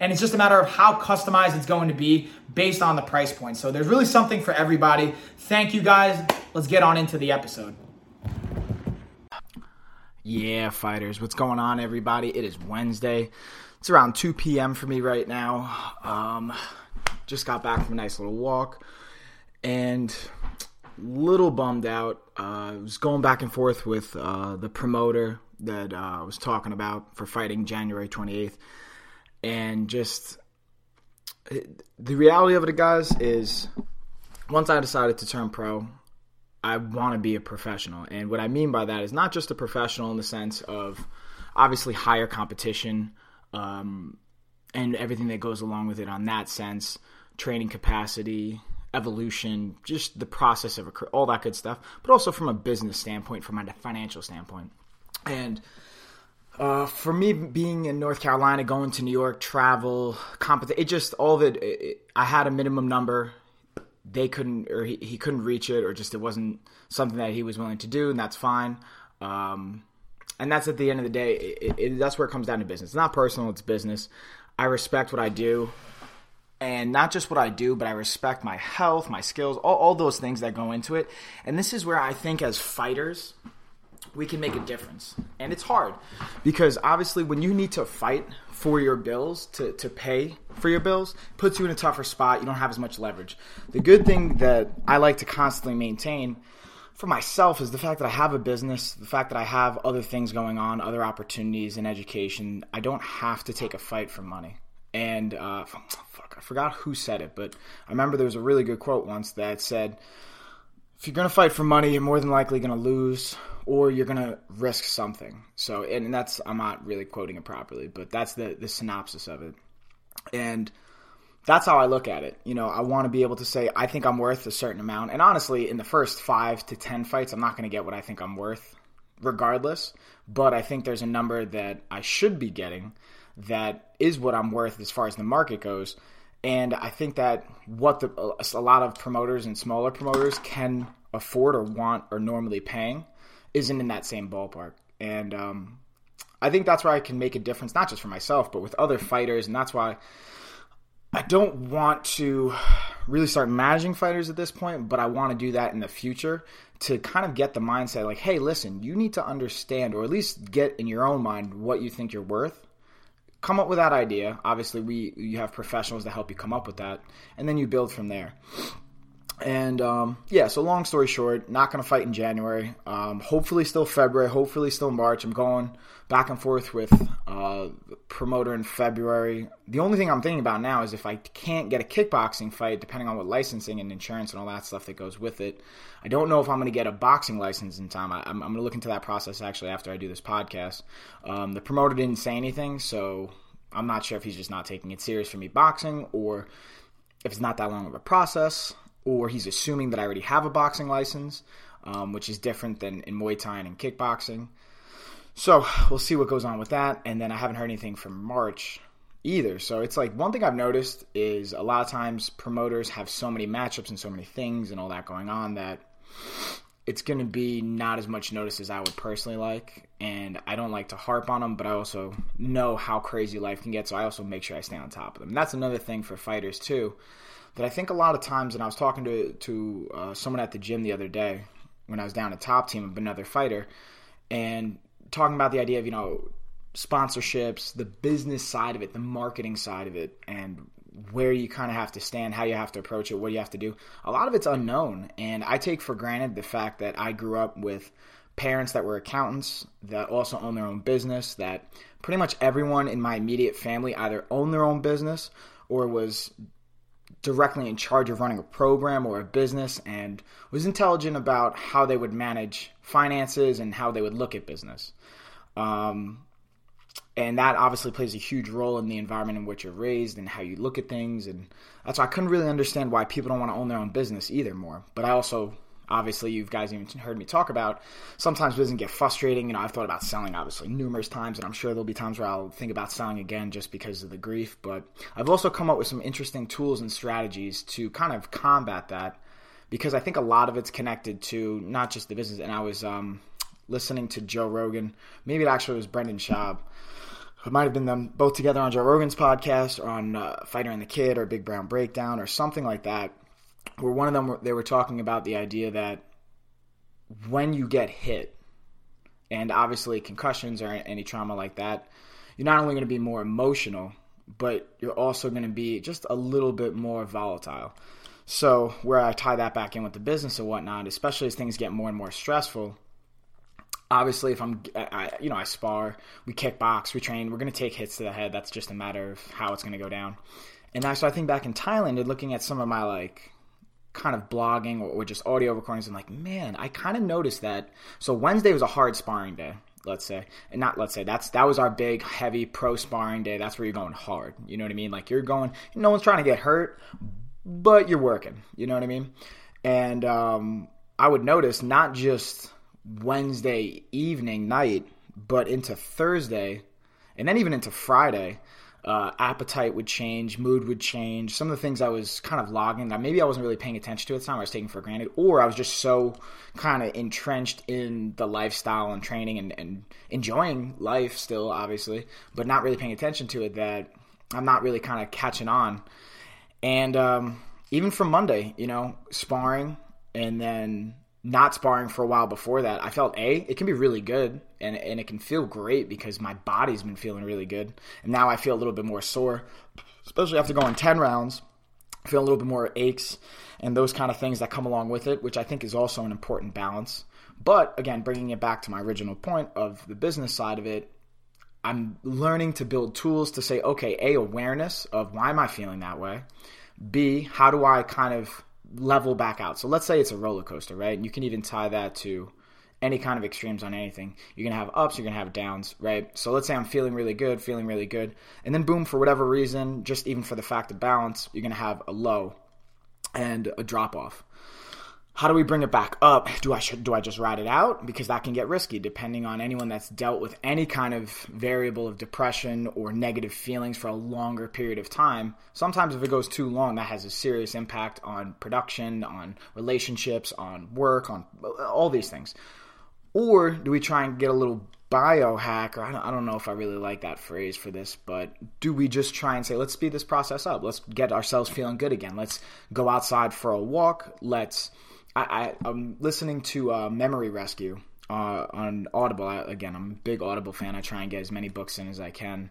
and it's just a matter of how customized it's going to be based on the price point. So there's really something for everybody. Thank you guys. Let's get on into the episode. Yeah, fighters, what's going on, everybody? It is Wednesday. It's around 2 p.m. for me right now. Um, just got back from a nice little walk and little bummed out. Uh, I was going back and forth with uh, the promoter that uh, I was talking about for fighting January 28th and just the reality of it, guys, is once I decided to turn pro, I want to be a professional. And what I mean by that is not just a professional in the sense of obviously higher competition um, and everything that goes along with it on that sense, training capacity, evolution, just the process of all that good stuff, but also from a business standpoint, from a financial standpoint. And uh, for me, being in North Carolina, going to New York, travel, competition, it just all of it, it, I had a minimum number. They couldn't, or he, he couldn't reach it, or just it wasn't something that he was willing to do, and that's fine. Um, and that's at the end of the day, it, that's where it comes down to business. It's not personal; it's business. I respect what I do, and not just what I do, but I respect my health, my skills, all, all those things that go into it. And this is where I think, as fighters, we can make a difference. And it's hard because obviously when you need to fight for your bills to, to pay for your bills puts you in a tougher spot. You don't have as much leverage. The good thing that I like to constantly maintain for myself is the fact that I have a business, the fact that I have other things going on, other opportunities in education. I don't have to take a fight for money. And uh, fuck, I forgot who said it, but I remember there was a really good quote once that said, if you're going to fight for money, you're more than likely going to lose or you're going to risk something. So, and that's, I'm not really quoting it properly, but that's the, the synopsis of it. And that's how I look at it. You know, I want to be able to say, I think I'm worth a certain amount. And honestly, in the first five to 10 fights, I'm not going to get what I think I'm worth regardless. But I think there's a number that I should be getting that is what I'm worth as far as the market goes. And I think that what the, a lot of promoters and smaller promoters can afford or want or normally paying isn't in that same ballpark. And um, I think that's where I can make a difference, not just for myself, but with other fighters. And that's why I don't want to really start managing fighters at this point, but I want to do that in the future to kind of get the mindset like, hey, listen, you need to understand, or at least get in your own mind what you think you're worth. Come up with that idea. Obviously, we you have professionals to help you come up with that, and then you build from there. And um, yeah, so long story short, not going to fight in January. Um, hopefully, still February. Hopefully, still March. I'm going back and forth with uh, promoter in February. The only thing I'm thinking about now is if I can't get a kickboxing fight, depending on what licensing and insurance and all that stuff that goes with it. I don't know if I'm going to get a boxing license in time. I, am going to look into that process actually after I do this podcast. Um, the promoter didn't say anything, so I'm not sure if he's just not taking it serious for me boxing or if it's not that long of a process or he's assuming that I already have a boxing license, um, which is different than in Muay Thai and kickboxing. So we'll see what goes on with that. And then I haven't heard anything from March either. So it's like one thing I've noticed is a lot of times promoters have so many matchups and so many things and all that going on that it's going to be not as much notice as I would personally like. And I don't like to harp on them, but I also know how crazy life can get. So I also make sure I stay on top of them. And that's another thing for fighters too that I think a lot of times, and I was talking to to uh, someone at the gym the other day when I was down at Top Team of another fighter, and talking about the idea of you know sponsorships, the business side of it, the marketing side of it, and where you kind of have to stand, how you have to approach it, what you have to do. A lot of it's unknown, and I take for granted the fact that I grew up with parents that were accountants that also own their own business. That pretty much everyone in my immediate family either owned their own business or was directly in charge of running a program or a business and was intelligent about how they would manage finances and how they would look at business. Um, and that obviously plays a huge role in the environment in which you're raised and how you look at things. And that's why I couldn't really understand why people don't want to own their own business either more. But I also obviously you guys even heard me talk about sometimes business get frustrating you know i've thought about selling obviously numerous times and i'm sure there'll be times where i'll think about selling again just because of the grief but i've also come up with some interesting tools and strategies to kind of combat that because i think a lot of it's connected to not just the business. And i was um, listening to joe rogan. Maybe it actually was brendan schaub. It might have been them both together on joe rogan's podcast or on uh, fighter and the kid or big brown breakdown or something like that where one of them they were talking about the idea that when you get hit, and obviously concussions or any trauma like that, you're not only going to be more emotional, but you're also going to be just a little bit more volatile. So where I tie that back in with the business and whatnot, especially as things get more and more stressful. Obviously, if I'm, I, you know, I spar, we kickbox, we train, we're going to take hits to the head. That's just a matter of how it's going to go down. And so I think back in Thailand and looking at some of my like kind of blogging or, or just audio recordings, I'm like, man, I kind of noticed that. So Wednesday was a hard sparring day, let's say, and not let's say that's that was our big heavy pro sparring day. That's where you're going hard. You know what I mean? Like you're going. No one's trying to get hurt, but you're working. You know what I mean? And um, I would notice not just Wednesday evening night, but into Thursday, and then even into Friday uh, appetite would change, mood would change. Some of the things I was kind of logging that maybe I wasn't really paying attention to at the time, I was taking for granted, or I was just so kind of entrenched in the lifestyle and training and, and enjoying life still, obviously, but not really paying attention to it that I'm not really kind of catching on. And um, even from Monday, you know, sparring and then not sparring for a while before that, I felt a it can be really good and and it can feel great because my body's been feeling really good, and now I feel a little bit more sore, especially after going ten rounds. I feel a little bit more aches and those kind of things that come along with it, which I think is also an important balance. But again, bringing it back to my original point of the business side of it, I'm learning to build tools to say, okay, a awareness of why am I feeling that way. B, how do I kind of level back out. So let's say it's a roller coaster, right? And you can even tie that to any kind of extremes on anything. You're going to have ups, you're going to have downs, right? So let's say I'm feeling really good, feeling really good. And then boom, for whatever reason, just even for the fact of balance, you're going to have a low and a drop off. How do we bring it back up? Do I should, do I just ride it out because that can get risky depending on anyone that's dealt with any kind of variable of depression or negative feelings for a longer period of time. Sometimes if it goes too long, that has a serious impact on production, on relationships, on work, on all these things. Or do we try and get a little biohack, or I don't, I don't know if I really like that phrase for this, but do we just try and say, let's speed this process up? Let's get ourselves feeling good again. Let's go outside for a walk. Let's I, I am listening to uh, Memory Rescue uh, on Audible. I, again, I'm a big Audible fan. I try and get as many books in as I can.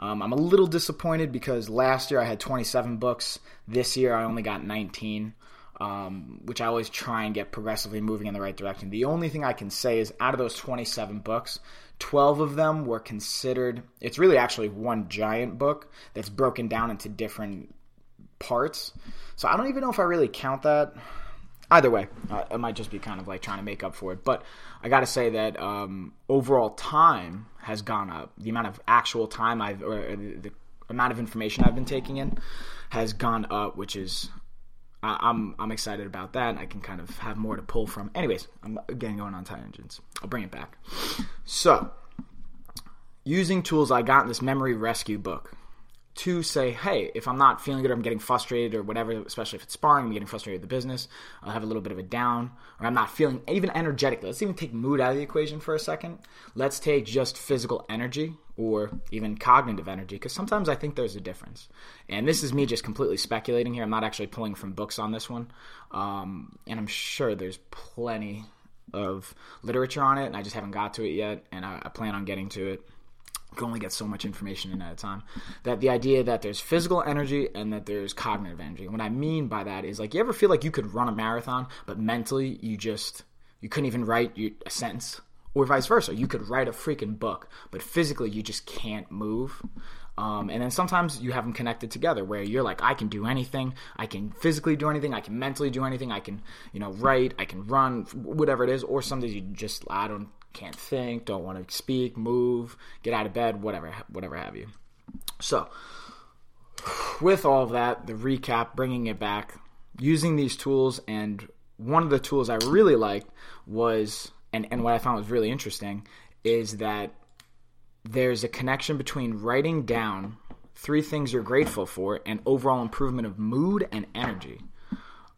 Um, I'm a little disappointed because last year I had 27 books. This year I only got 19, um, which I always try and get progressively moving in the right direction. The only thing I can say is out of those 27 books, 12 of them were considered. It's really actually one giant book that's broken down into different parts. So I don't even know if I really count that either way, uh, it might just be kind of like trying to make up for it. But I got to say that um, overall time has gone up. The amount of actual time I've, or the amount of information I've been taking in, has gone up, which is I, I'm I'm excited about that. I can kind of have more to pull from. Anyways, I'm again going on tangents. I'll bring it back. So, using tools I got in this memory rescue book to say, hey, if I'm not feeling good or I'm getting frustrated or whatever, especially if it's sparring, I'm getting frustrated with the business, I'll have a little bit of a down, or I'm not feeling even energetic. Let's even take mood out of the equation for a second. Let's take just physical energy or even cognitive energy, because sometimes I think there's a difference. And this is me just completely speculating here. I'm not actually pulling from books on this one. Um, and I'm sure there's plenty of literature on it, and I just haven't got to it yet, and I, I plan on getting to it can only get so much information in at a time. That the idea that there's physical energy and that there's cognitive energy. What I mean by that is like you ever feel like you could run a marathon, but mentally you just you couldn't even write a sentence, or vice versa. You could write a freaking book, but physically you just can't move. Um, and then sometimes you have them connected together where you're like, I can do anything. I can physically do anything. I can mentally do anything. I can, you know, write. I can run, whatever it is. Or some days you just, I don't, can't think, don't want to speak, move, get out of bed, whatever, whatever have you. So, with all of that, the recap, bringing it back, using these tools, and one of the tools I really liked was, and, and what I found was really interesting, is that there's a connection between writing down three things you're grateful for and overall improvement of mood and energy.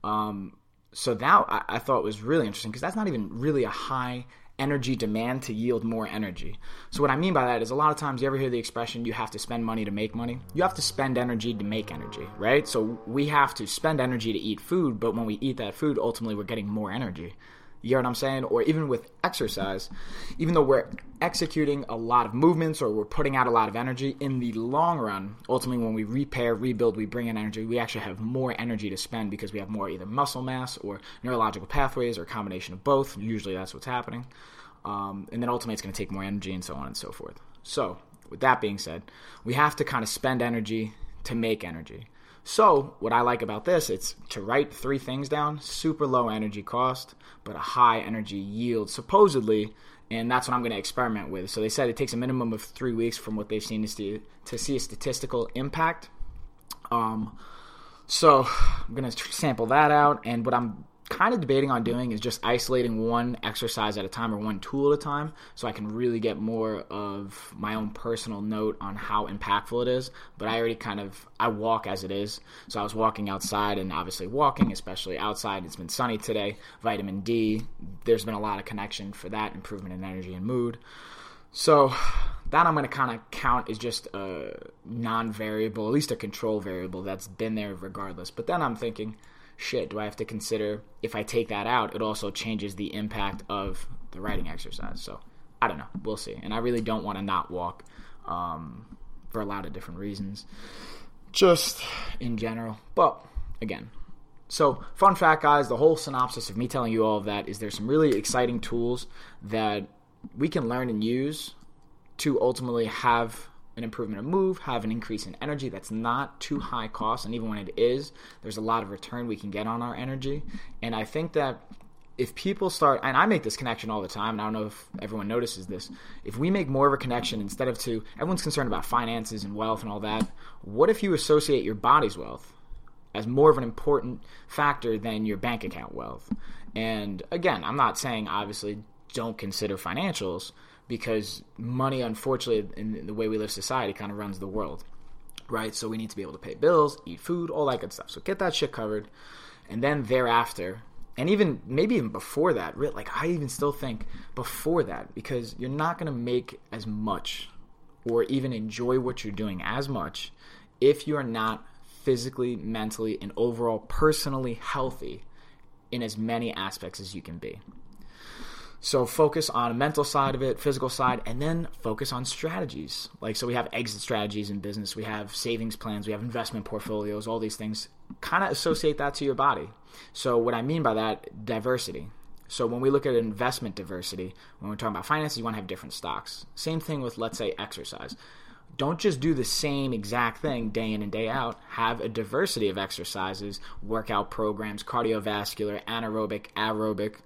Um, so that I, I thought was really interesting because that's not even really a high energy demand to yield more energy. So what I mean by that is a lot of times you ever hear the expression you have to spend money to make money? You have to spend energy to make energy, right? So we have to spend energy to eat food, but when we eat that food, ultimately we're getting more energy. You know what I'm saying? Or even with exercise, even though we're executing a lot of movements or we're putting out a lot of energy, in the long run, ultimately when we repair, rebuild, we bring in energy, we actually have more energy to spend because we have more either muscle mass or neurological pathways or a combination of both. Usually that's what's happening. Um, and then ultimately it's going to take more energy and so on and so forth. So, with that being said, we have to kind of spend energy to make energy. So, what I like about this, it's to write three things down, super low energy cost, but a high energy yield, supposedly, and that's what I'm going to experiment with. So, they said it takes a minimum of three weeks from what they've seen to see, to see a statistical impact. Um, so, I'm going to sample that out, and what I'm kind of debating on doing is just isolating one exercise at a time or one tool at a time so I can really get more of my own personal note on how impactful it is. But I already kind of I walk as it is. So I was walking outside and obviously walking, especially outside. It's been sunny today. Vitamin D, there's been a lot of connection for that improvement in energy and mood. So that I'm going to kind of count as just a non-variable, at least a control variable that's been there regardless. But then I'm thinking shit, do I have to consider if I take that out, it also changes the impact of the writing exercise. So I don't know. We'll see. And I really don't want to not walk um, for a lot of different reasons, just in general. But again, so fun fact, guys, the whole synopsis of me telling you all of that is there's some really exciting tools that we can learn and use to ultimately have an improvement of move, have an increase in energy that's not too high cost. And even when it is, there's a lot of return we can get on our energy. And I think that if people start, and I make this connection all the time, and I don't know if everyone notices this, if we make more of a connection instead of to, everyone's concerned about finances and wealth and all that, what if you associate your body's wealth as more of an important factor than your bank account wealth? And again, I'm not saying obviously don't consider financials, because money, unfortunately, in the way we live society, kind of runs the world, right? So we need to be able to pay bills, eat food, all that good stuff. So get that shit covered, and then thereafter, and even maybe even before that, like I even still think before that, because you're not gonna make as much or even enjoy what you're doing as much if you are not physically, mentally, and overall personally healthy in as many aspects as you can be. So focus on a mental side of it, physical side, and then focus on strategies. Like so we have exit strategies in business, we have savings plans, we have investment portfolios, all these things. Kind of associate that to your body. So what I mean by that, diversity. So when we look at investment diversity, when we're talking about finances, you want to have different stocks. Same thing with let's say exercise. Don't just do the same exact thing day in and day out. Have a diversity of exercises, workout programs, cardiovascular, anaerobic, aerobic,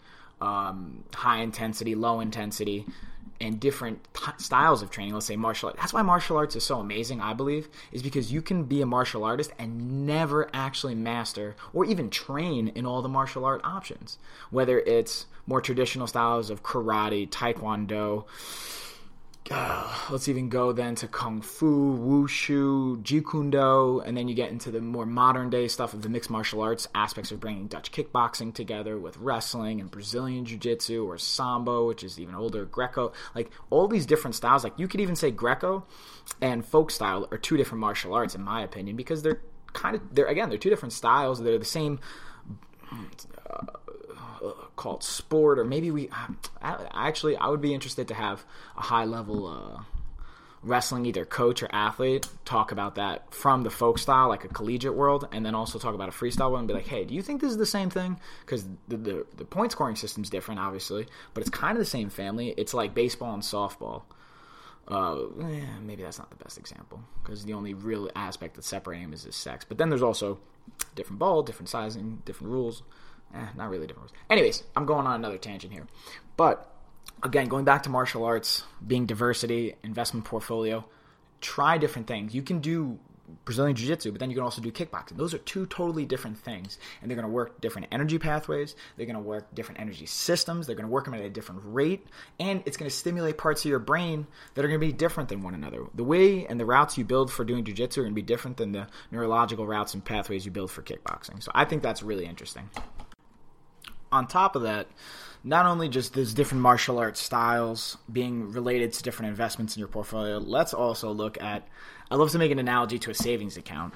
um, high intensity, low intensity, and different t- styles of training. Let's say martial arts. That's why martial arts is so amazing, I believe, is because you can be a martial artist and never actually master or even train in all the martial art options. Whether it's more traditional styles of karate, taekwondo, uh, let's even go then to kung fu, wushu, jeet and then you get into the more modern day stuff of the mixed martial arts aspects of bringing Dutch kickboxing together with wrestling and Brazilian jiu-jitsu or sambo, which is even older, Greco, like all these different styles. Like you could even say Greco and folk style are two different martial arts in my opinion because they're kind of they're again they're two different styles. They're the same. Called sport, or maybe we actually I would be interested to have a high level uh, wrestling either coach or athlete talk about that from the folk style, like a collegiate world, and then also talk about a freestyle one and be like, hey, do you think this is the same thing? Because the, the, the point scoring system's different, obviously, but it's kind of the same family. It's like baseball and softball. Uh, maybe that's not the best example because the only real aspect that's separating them is the sex. But then there's also different ball, different sizing, different rules. Eh, not really different rules. Anyways, I'm going on another tangent here. But again, going back to martial arts, being diversity, investment portfolio, try different things. You can do Brazilian Jiu Jitsu, but then you can also do kickboxing. Those are two totally different things. And they're going to work different energy pathways. They're going to work different energy systems. They're going to work them at a different rate. And it's going to stimulate parts of your brain that are going to be different than one another. The way and the routes you build for doing Jiu Jitsu are going to be different than the neurological routes and pathways you build for kickboxing. So I think that's really interesting. On top of that, not only just those different martial arts styles being related to different investments in your portfolio, let's also look at. I love to make an analogy to a savings account.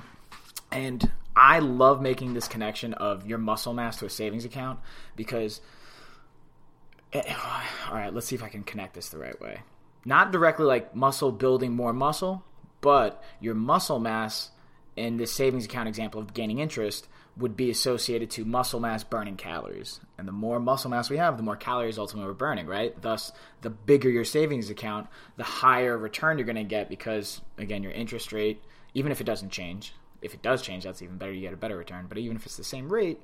And I love making this connection of your muscle mass to a savings account because. Eh, all right, let's see if I can connect this the right way. Not directly like muscle building more muscle, but your muscle mass in this savings account example of gaining interest would be associated to muscle mass burning calories. And the more muscle mass we have, the more calories ultimately we're burning, right? Thus, the bigger your savings account, the higher return you're going to get because, again, your interest rate, even if it doesn't change, if it does change, that's even better. You get a better return. But even if it's the same rate,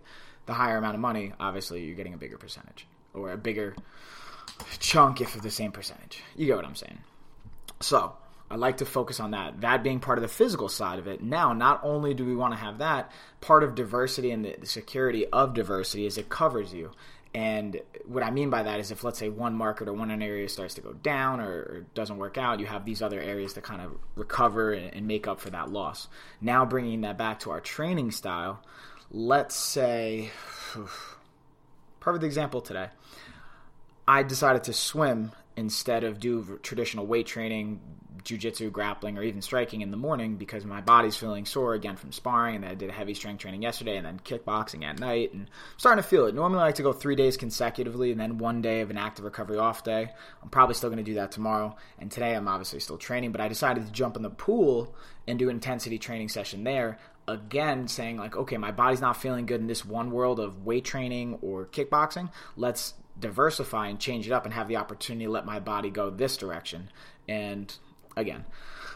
the higher amount of money, obviously, you're getting a bigger percentage or a bigger chunk if it's the same percentage. You get what I'm saying. So, I like to focus on that. That being part of the physical side of it. Now, not only do we want to have that, part of diversity and the, security of diversity is it covers you. And what I mean by that is if, let's say, one market or one area starts to go down or, or doesn't work out, you have these other areas to kind of recover and, and make up for that loss. Now, bringing that back to our training style, let's say, perfect example today. I decided to swim instead of do traditional weight training, jujitsu, grappling, or even striking in the morning because my body's feeling sore again from sparring, and then I did a heavy strength training yesterday, and then kickboxing at night, and I'm starting to feel it. Normally, I like to go three days consecutively, and then one day of an active recovery off day. I'm probably still going to do that tomorrow, and today I'm obviously still training, but I decided to jump in the pool and do an intensity training session there. Again, saying like, okay, my body's not feeling good in this one world of weight training or kickboxing. Let's diversify and change it up and have the opportunity to let my body go this direction. And again,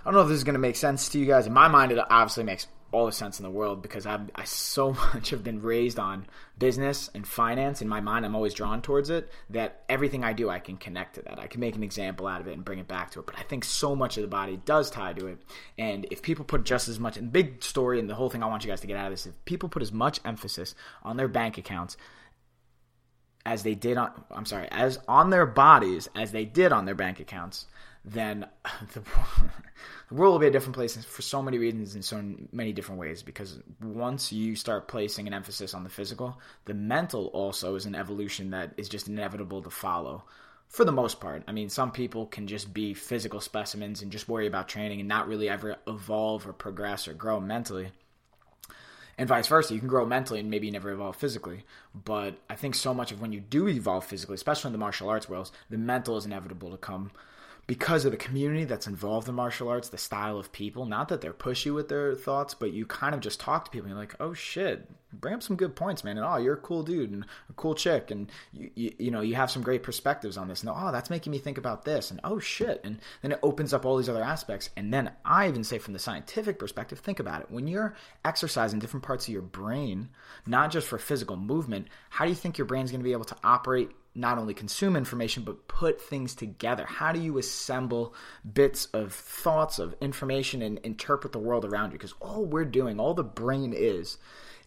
I don't know if this is going to make sense to you guys. In my mind, it obviously makes all the sense in the world because I've, I so much have been raised on business and finance. In my mind, I'm always drawn towards it that everything I do, I can connect to that. I can make an example out of it and bring it back to it. But I think so much of the body does tie to it. And if people put just as much, and big story and the whole thing I want you guys to get out of this, if people put as much emphasis on their bank accounts as they did on I'm sorry, as on their bodies as they did on their bank accounts, then the, the world will be a different place for so many reasons in so many different ways. Because once you start placing an emphasis on the physical, the mental also is an evolution that is just inevitable to follow. For the most part, I mean, some people can just be physical specimens and just worry about training and not really ever evolve or progress or grow mentally and vice versa. You can grow mentally and maybe never evolve physically. But I think so much of when you do evolve physically, especially in the martial arts worlds, the mental is inevitable to come because of the community that's involved in martial arts, the style of people. Not that they're pushy with their thoughts, but you kind of just talk to people and you're like, oh shit, bring up some good points, man. And oh, you're a cool dude and a cool chick. And you, you, you know, you have some great perspectives on this. And oh, that's making me think about this. And oh shit. And then it opens up all these other aspects. And then I even say from the scientific perspective, think about it. When you're exercising different parts of your brain, not just for physical movement, how do you think your brain's going to be able to operate not only consume information but put things together. How do you assemble bits of thoughts of information and interpret the world around you? Because all we're doing all the brain is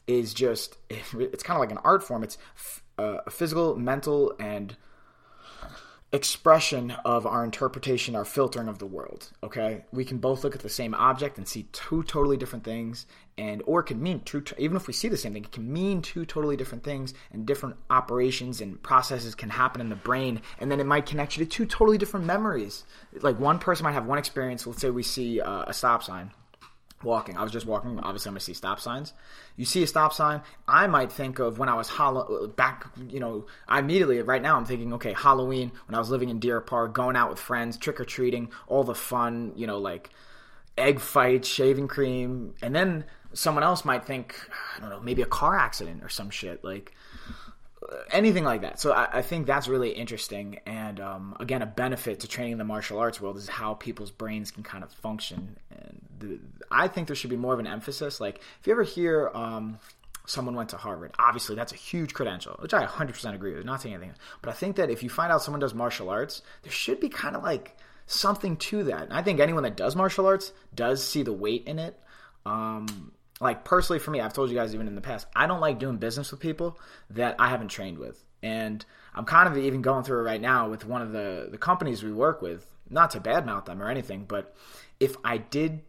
is just it's kind of like an art form. It's uh, a physical mental and expression of our interpretation, our filtering of the world. Okay, we can both look at the same object and see two totally different things, and or can mean two. Even if we see the same thing, it can mean two totally different things, and different operations and processes can happen in the brain, and then it might connect you to two totally different memories. Like one person might have one experience. Let's say we see uh, a stop sign walking. I was just walking. Obviously, I'm gonna see stop signs. You see a stop sign. I might think of when I was hollow back. You know, I immediately right now I'm thinking, okay, Halloween when I was living in Deer Park, going out with friends, trick or treating, all the fun. You know, like egg fights, shaving cream, and then someone else might think, I don't know, maybe a car accident or some shit. Like anything like that. So I, I, think that's really interesting, and um, again, a benefit to training in the martial arts world is how people's brains can kind of function. The, I think there should be more of an emphasis. Like if you ever hear um, someone went to Harvard, obviously that's a huge credential, which I 100% agree with. Not saying anything, but I think that if you find out someone does martial arts, there should be kind of like something to that. And I think anyone that does martial arts does see the weight in it. Um, like personally for me, I've told you guys even in the past, I don't like doing business with people that I haven't trained with. And I'm kind of even going through it right now with one of the, the companies we work with, not to badmouth them or anything, but if I did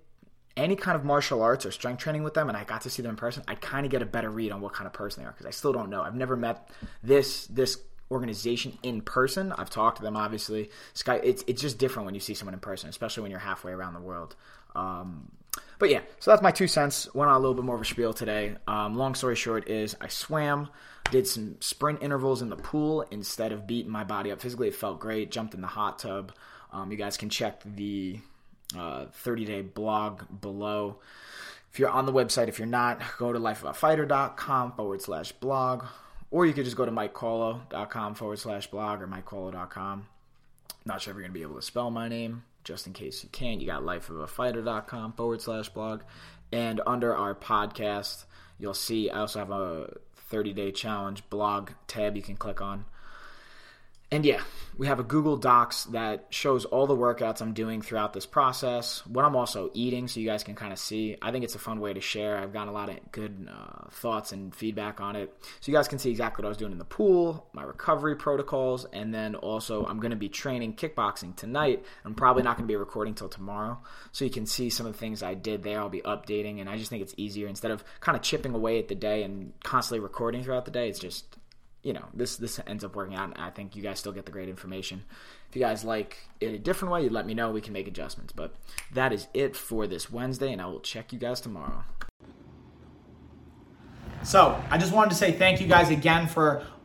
any kind of martial arts or strength training with them and I got to see them in person, I kind of get a better read on what kind of person they are because I still don't know. I've never met this this organization in person. I've talked to them obviously. Sky it's it's just different when you see someone in person, especially when you're halfway around the world. Um, but yeah, so that's my two cents. Went on a little bit more of a spiel today. Um, long story short is I swam, did some sprint intervals in the pool instead of beating my body up physically. It felt great. Jumped in the hot tub. Um, you guys can check the uh, 30 day blog below. If you're on the website, if you're not, go to lifeofafighter.com forward slash blog, or you could just go to mikecaulo.com forward slash blog or mikecaulo.com. Not sure if you're going to be able to spell my name just in case you can't, you got lifeofafighter.com forward slash blog. And under our podcast, you'll see I also have a 30 day challenge blog tab you can click on. And yeah, we have a Google Docs that shows all the workouts I'm doing throughout this process, what I'm also eating, so you guys can kind of see. I think it's a fun way to share. I've gotten a lot of good uh, thoughts and feedback on it. So you guys can see exactly what I was doing in the pool, my recovery protocols, and then also I'm going to be training kickboxing tonight. I'm probably not going to be recording till tomorrow. So you can see some of the things I did there. I'll be updating, and I just think it's easier instead of kind of chipping away at the day and constantly recording throughout the day. It's just you know this this ends up working out i think you guys still get the great information. If you guys like it a different way you let me know. We can make adjustments. But that is it for this wednesday and i will check you guys tomorrow. So I just wanted to say thank you guys again for